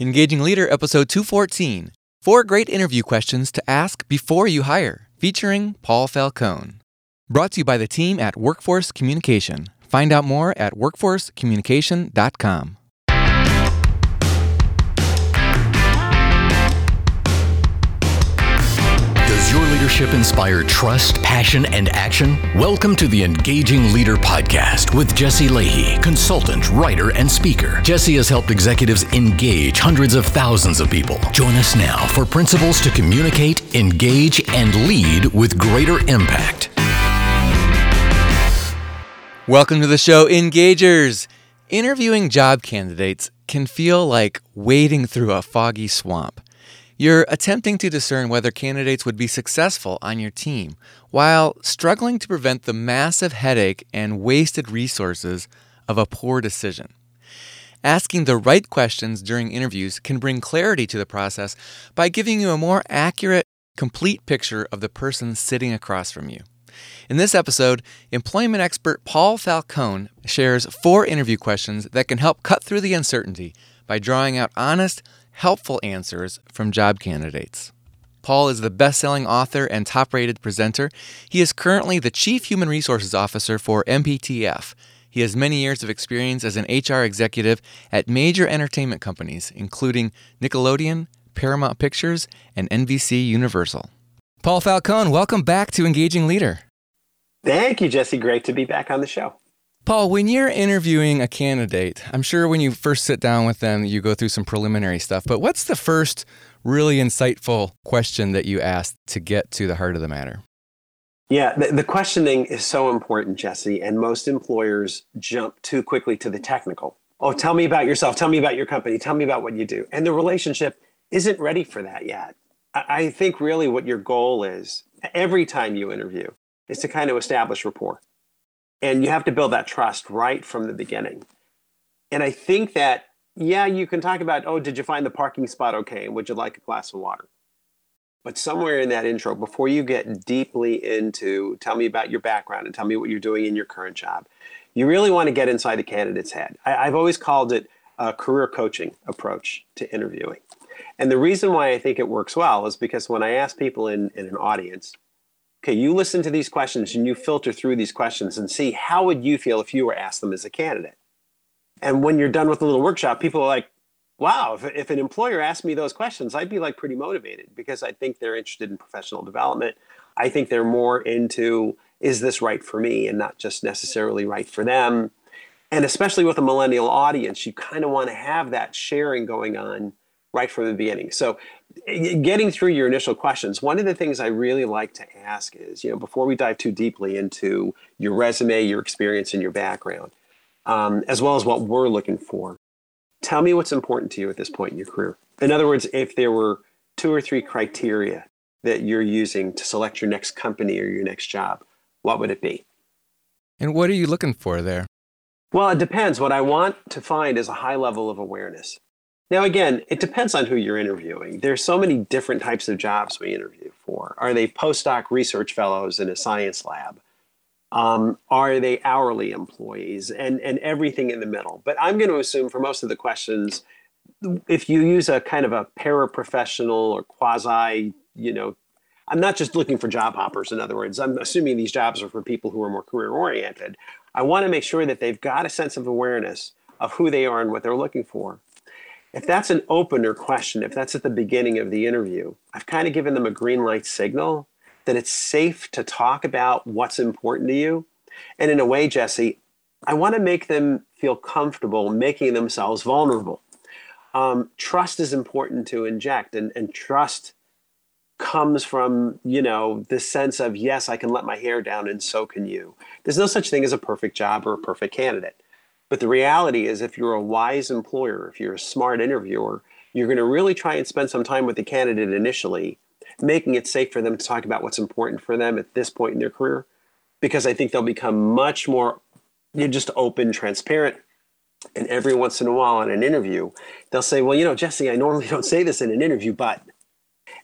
Engaging Leader, episode 214 Four great interview questions to ask before you hire, featuring Paul Falcone. Brought to you by the team at Workforce Communication. Find out more at workforcecommunication.com. Does your leadership inspire trust, passion, and action? Welcome to the Engaging Leader Podcast with Jesse Lahey, consultant, writer, and speaker. Jesse has helped executives engage hundreds of thousands of people. Join us now for principles to communicate, engage, and lead with greater impact. Welcome to the show, Engagers. Interviewing job candidates can feel like wading through a foggy swamp. You're attempting to discern whether candidates would be successful on your team while struggling to prevent the massive headache and wasted resources of a poor decision. Asking the right questions during interviews can bring clarity to the process by giving you a more accurate, complete picture of the person sitting across from you. In this episode, employment expert Paul Falcone shares four interview questions that can help cut through the uncertainty by drawing out honest, helpful answers from job candidates. Paul is the best selling author and top rated presenter. He is currently the Chief Human Resources Officer for MPTF. He has many years of experience as an HR executive at major entertainment companies, including Nickelodeon, Paramount Pictures, and NBC Universal. Paul Falcone, welcome back to Engaging Leader. Thank you, Jesse. Great to be back on the show. Paul, when you're interviewing a candidate, I'm sure when you first sit down with them, you go through some preliminary stuff, but what's the first really insightful question that you ask to get to the heart of the matter? Yeah, the, the, questioning is so important, Jesse, and most employers jump too quickly to the technical. Oh, tell me about yourself. Tell me about your company. Tell me about what you do. And the relationship isn't ready for that yet. I, I think really what your goal is every time you interview is to kind of establish rapport. And you have to build that trust right from the beginning. And I think that, yeah, you can talk about, oh, did you find the parking spot okay? Would you like a glass of water? But somewhere in that intro, before you get deeply into tell me about your background and tell me what you're doing in your current job, you really want to get inside the candidate's head. I, have always called it a career coaching approach to interviewing. And the reason why I think it works well is because when I ask people in, in an audience, okay, you listen to these questions and you filter through these questions and see how would you feel if you were asked them as a candidate. And when you're done with the little workshop, people are like, wow, if, if an employer asked me those questions, I'd be like pretty motivated because I think they're interested in professional development. I think they're more into, is this right for me and not just necessarily right for them. And especially with a millennial audience, you kind of want to have that sharing going on right from the beginning. So, getting through your initial questions, one of the things I really like to ask is, you know, before we dive too deeply into your resume, your experience, and your background, um, as well as what we're looking for, tell me what's important to you at this point in your career. In other words, if there were two or three criteria that you're using to select your next company or your next job, what would it be? And what are you looking for there? Well, it depends. What I want to find is a high level of awareness. Now, again, it depends on who you're interviewing. There's so many different types of jobs we interview for. Are they postdoc research fellows in a science lab? Um, are they hourly employees? And, and everything in the middle. But I'm going to assume for most of the questions, if you use a kind of a paraprofessional or quasi, you know, I'm not just looking for job hoppers, in other words. I'm assuming these jobs are for people who are more career oriented. I want to make sure that they've got a sense of awareness of who they are and what they're looking for if that's an opener question, if that's at the beginning of the interview, I've kind of given them a green light signal that it's safe to talk about what's important to you. And in a way, Jesse, I want to make them feel comfortable making themselves vulnerable. Um, trust is important to inject, and, and trust comes from you know the sense of yes, I can let my hair down, and so can you. There's no such thing as a perfect job or a perfect candidate. But the reality is, if you're a wise employer, if you're a smart interviewer, you're going to really try and spend some time with the candidate initially, making it safe for them to talk about what's important for them at this point in their career, because I think they'll become much more you're just open, transparent. And every once in a while in an interview, they'll say, Well, you know, Jesse, I normally don't say this in an interview, but.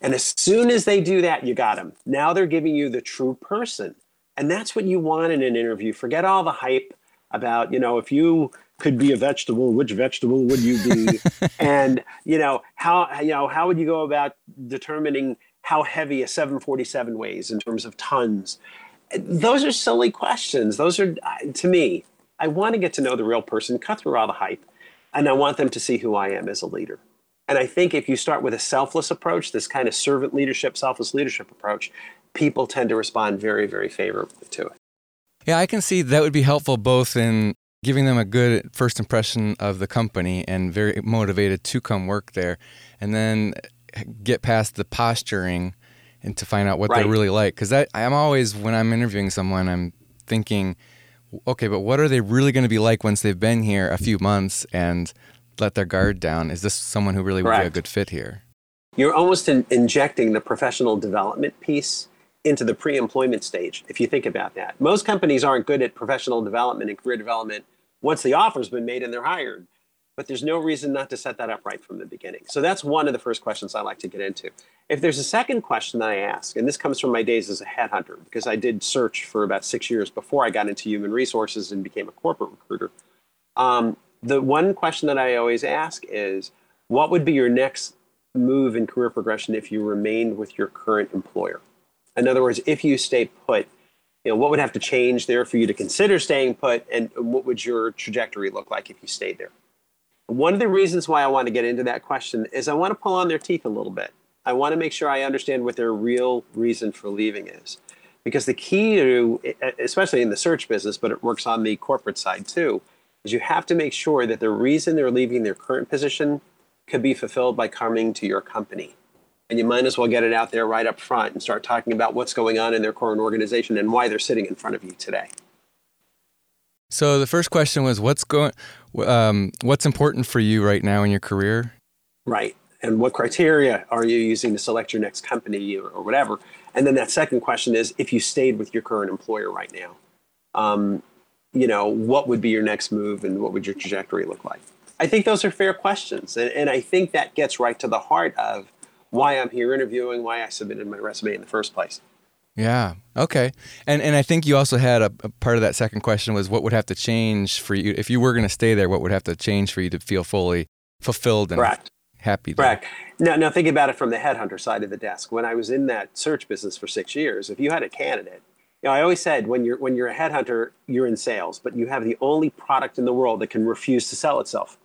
And as soon as they do that, you got them. Now they're giving you the true person. And that's what you want in an interview. Forget all the hype about, you know, if you could be a vegetable. Which vegetable would you be? and you know how you know how would you go about determining how heavy a 747 weighs in terms of tons? Those are silly questions. Those are to me. I want to get to know the real person, cut through all the hype, and I want them to see who I am as a leader. And I think if you start with a selfless approach, this kind of servant leadership, selfless leadership approach, people tend to respond very, very favorably to it. Yeah, I can see that would be helpful both in giving them a good first impression of the company and very motivated to come work there, and then get past the posturing and to find out what right. they're really like. Because I'm always, when I'm interviewing someone, I'm thinking, okay, but what are they really going to be like once they've been here a few months and let their guard down? Is this someone who really Correct. would be a good fit here? You're almost in, injecting the professional development piece into the pre-employment stage if you think about that. Most companies aren't good at professional development and career development once the offer's been made and they're hired but there's no reason not to set that up right from the beginning. So that's one of the first questions i like to get into. If there's a second question that i ask and this comes from my days as a headhunter because i did search for about six years before i got into human resources and became a corporate recruiter um, the one question that I always ask is what would be your next move in career progression if you remained with your current employer? In other words, if you stay put, you know, what would have to change there for you to consider staying put and what would your trajectory look like if you stayed there? One of the reasons why I want to get into that question is I want to pull on their teeth a little bit. I want to make sure I understand what their real reason for leaving is. Because the key to, especially in the search business, but it works on the corporate side too, is you have to make sure that the reason they're leaving their current position could be fulfilled by coming to your company. And you might as well get it out there right up front and start talking about what's going on in their current organization and why they're sitting in front of you today. So the first question was, what's going, um, what's important for you right now in your career? Right, and what criteria are you using to select your next company or, or whatever? And then that second question is, if you stayed with your current employer right now, um, you know, what would be your next move and what would your trajectory look like? I think those are fair questions. And, and I think that gets right to the heart of why I'm here interviewing, why I submitted my resume in the first place. Yeah. Okay. And and I think you also had a, a, part of that second question was what would have to change for you if you were going to stay there? What would have to change for you to feel fully fulfilled and Correct. happy? There? Correct. Now, now think about it from the headhunter side of the desk. When I was in that search business for six years, if you had a candidate you know, I always said when you're when you're a headhunter, you're in sales, but you have the only product in the world that can refuse to sell itself.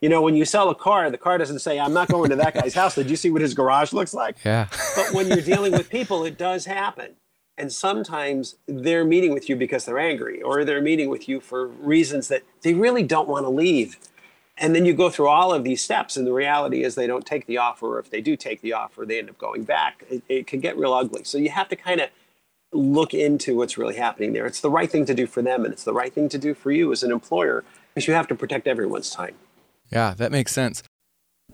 You know, when you sell a car, the car doesn't say, "I'm not going to that guy's house." Did you see what his garage looks like? Yeah. but when you're dealing with people, it does happen. And sometimes they're meeting with you because they're angry, or they're meeting with you for reasons that they really don't want to leave. And then you go through all of these steps, and the reality is they don't take the offer. Or if they do take the offer, they end up going back. It, it can get real ugly. So you have to kind of look into what's really happening there. It's the right thing to do for them, and it's the right thing to do for you as an employer because you have to protect everyone's time. Yeah, that makes sense.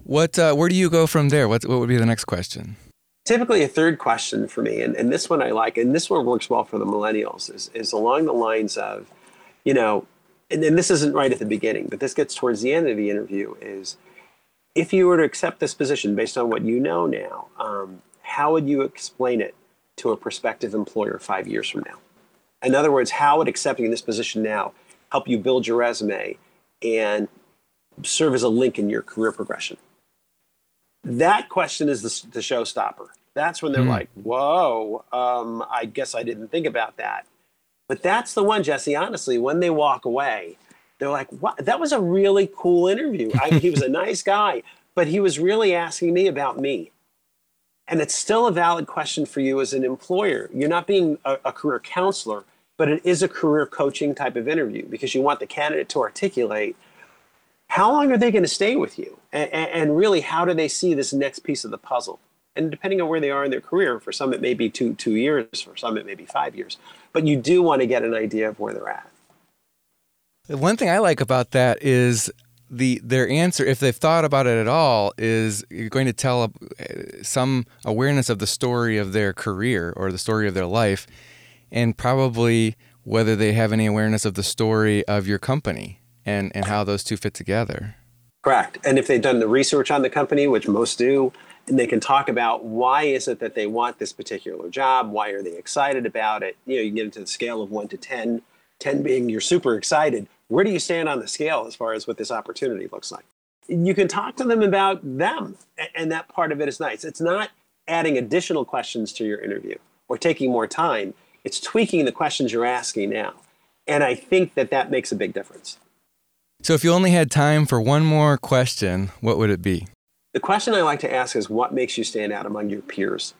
What, uh, where do you go from there? What, what would be the next question? Typically, a third question for me, and, and this one I like, and this one works well for the millennials, is, is along the lines of, you know, and, and this isn't right at the beginning, but this gets towards the end of the interview is if you were to accept this position based on what you know now, um, how would you explain it to a prospective employer five years from now? In other words, how would accepting this position now help you build your resume and serve as a link in your career progression? That question is the, the showstopper. That's when they're mm. like, whoa, um, I guess I didn't think about that. But that's the one, Jesse, honestly, when they walk away, they're like, what? That was a really cool interview. I, he was a nice guy, but he was really asking me about me. And it's still a valid question for you as an employer. You're not being a, a career counselor, but it is a career coaching type of interview because you want the candidate to articulate how long are they going to stay with you? And, and, really, how do they see this next piece of the puzzle? And depending on where they are in their career, for some it may be two, two years, for some it may be five years. But you do want to get an idea of where they're at. One thing I like about that is the their answer, if they've thought about it at all, is going to tell uh, some awareness of the story of their career or the story of their life, and probably whether they have any awareness of the story of your company and, and how those two fit together. Correct. And if they've done the research on the company, which most do, and they can talk about why is it that they want this particular job, why are they excited about it. You know, you get into the scale of one to 10, 10 being you're super excited, Where do you stand on the scale as far as what this opportunity looks like? You can talk to them about them, and that part of it is nice. It's not adding additional questions to your interview or taking more time. It's tweaking the questions you're asking now. And I think that that makes a big difference. So, if you only had time for one more question, what would it be? The question I like to ask is what makes you stand out among your peers?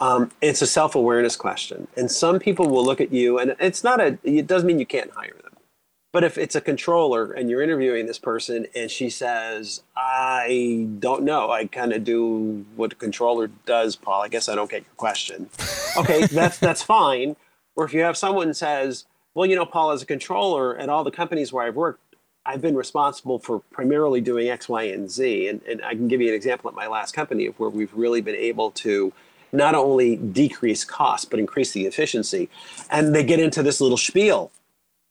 Um, it's a self awareness question. And some people will look at you, and it's not a, it doesn't mean you can't hire them. But if it's a controller and you're interviewing this person and she says, I don't know, I kind of do what a controller does, Paul, I guess I don't get your question. Okay, that's, that's fine. Or if you have someone says, well, you know, Paul, as a controller at all the companies where I've worked, I've been responsible for primarily doing X, Y, and Z. And, and I can give you an example at my last company of where we've really been able to not only decrease costs, but increase the efficiency. And they get into this little spiel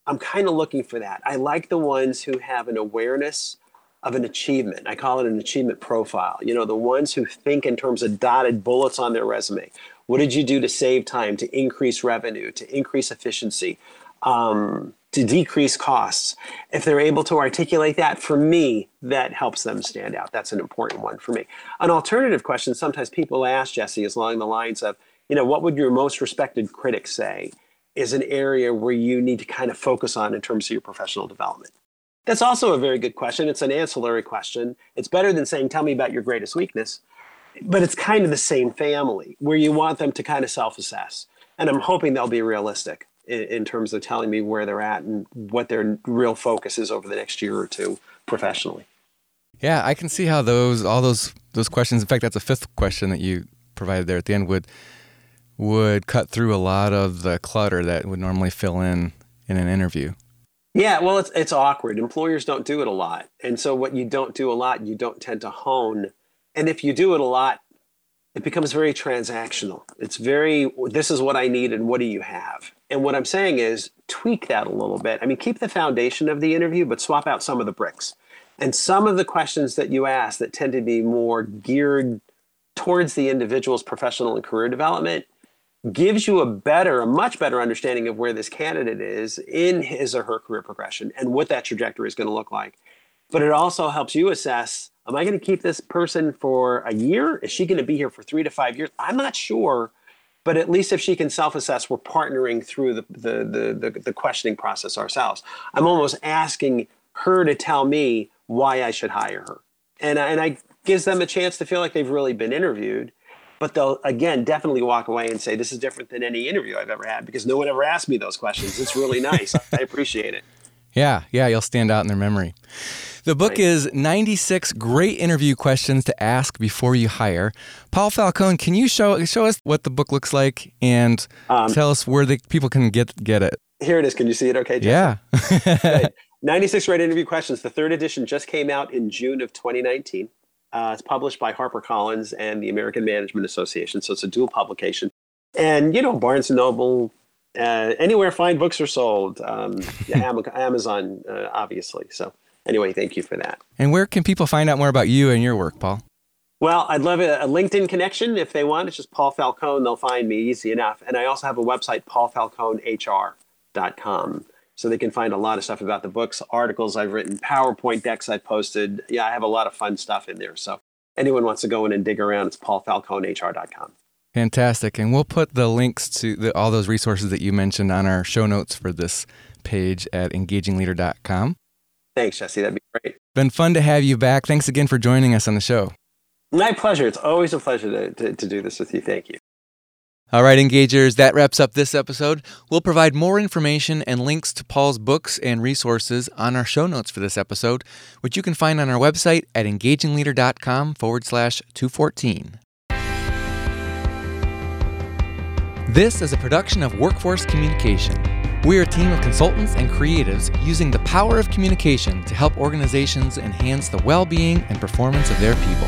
I'm kind of looking for that. I like the ones who have an awareness of an achievement. I call it an achievement profile. You know, the ones who think in terms of dotted bullets on their resume. What did you do to save time, to increase revenue, to increase efficiency, um, to decrease costs? If they're able to articulate that, for me, that helps them stand out. That's an important one for me. An alternative question sometimes people ask, Jesse, is along the lines of, you know, what would your most respected critic say? is an area where you need to kind of focus on in terms of your professional development? That's also a very good question. It's an ancillary question. It's better than saying, Tell me about your greatest weakness. But it's kind of the same family where you want them to kind of self assess. And I'm hoping they'll be realistic in, in, terms of telling me where they're at and what their real focus is over the next year or two professionally. Yeah, I can see how those all those those questions. In fact, that's a fifth question that you provided there at the end would would cut through a lot of the clutter that would normally fill in in an interview. Yeah, well, it's it's awkward. Employers don't do it a lot, and so what you don't do a lot, you don't tend to hone. And if you do it a lot, it becomes very transactional. It's very this is what I need, and what do you have? And what I'm saying is tweak that a little bit. I mean, keep the foundation of the interview, but swap out some of the bricks. And some of the questions that you ask that tend to be more geared towards the individual's professional and career development gives you a better, a much better understanding of where this candidate is in his or her career progression and what that trajectory is going to look like. But it also helps you assess am I going to keep this person for a year? Is she going to be here for three to five years? I'm not sure. But at least if she can self assess, we're partnering through the, the, the, the, the questioning process ourselves. I'm almost asking her to tell me why I should hire her. And, and I gives them a chance to feel like they've really been interviewed but they'll again definitely walk away and say this is different than any interview I've ever had because no one ever asked me those questions. It's really nice. I appreciate it. Yeah, yeah, you'll stand out in their memory. The book right. is 96 great interview questions to ask before you hire. Paul Falcone, can you show show us what the book looks like and um, tell us where the people can get get it? Here it is. Can you see it okay, Jeff? Yeah. 96 great interview questions. The third edition just came out in June of 2019. Uh, it's published by HarperCollins and the American Management Association, so it's a dual publication. And you know, Barnes and Noble, uh, anywhere fine books are sold. Um, Amazon, uh, obviously. So anyway, thank you for that. And where can people find out more about you and your work, Paul? Well, I'd love a, a LinkedIn connection if they want. It's just Paul Falcone. They'll find me easy enough. And I also have a website, paulfalconehr.com so they can find a lot of stuff about the books, articles I've written, PowerPoint decks I've posted. Yeah, I have a lot of fun stuff in there. So anyone wants to go in and dig around, it's paulfalconehr.com. Fantastic. And we'll put the links to the, all those resources that you mentioned on our show notes for this page at engagingleader.com. Thanks, Jesse. That'd be great. Been fun to have you back. Thanks again for joining us on the show. My pleasure. It's always a pleasure to, to, to do this with you. Thank you. All right, engagers, that wraps up this episode. We'll provide more information and links to Paul's books and resources on our show notes for this episode, which you can find on our website at engagingleader.com forward slash 214. This is a production of Workforce Communication. We're a team of consultants and creatives using the power of communication to help organizations enhance the well being and performance of their people.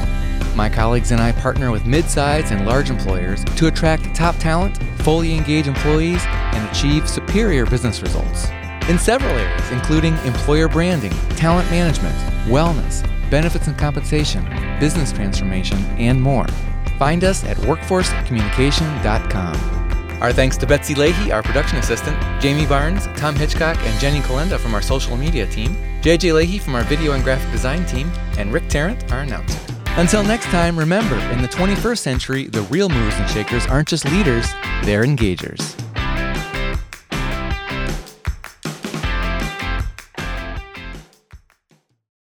My colleagues and I partner with mid-sized and large employers to attract top talent, fully engage employees, and achieve superior business results. In several areas, including employer branding, talent management, wellness, benefits and compensation, business transformation, and more. Find us at workforcecommunication.com. Our thanks to Betsy Lahey, our production assistant, Jamie Barnes, Tom Hitchcock, and Jenny Colenda from our social media team, JJ Lahey from our video and graphic design team, and Rick Tarrant, our announcer. Until next time, remember, in the 21st century, the real movers and shakers aren't just leaders, they're engagers.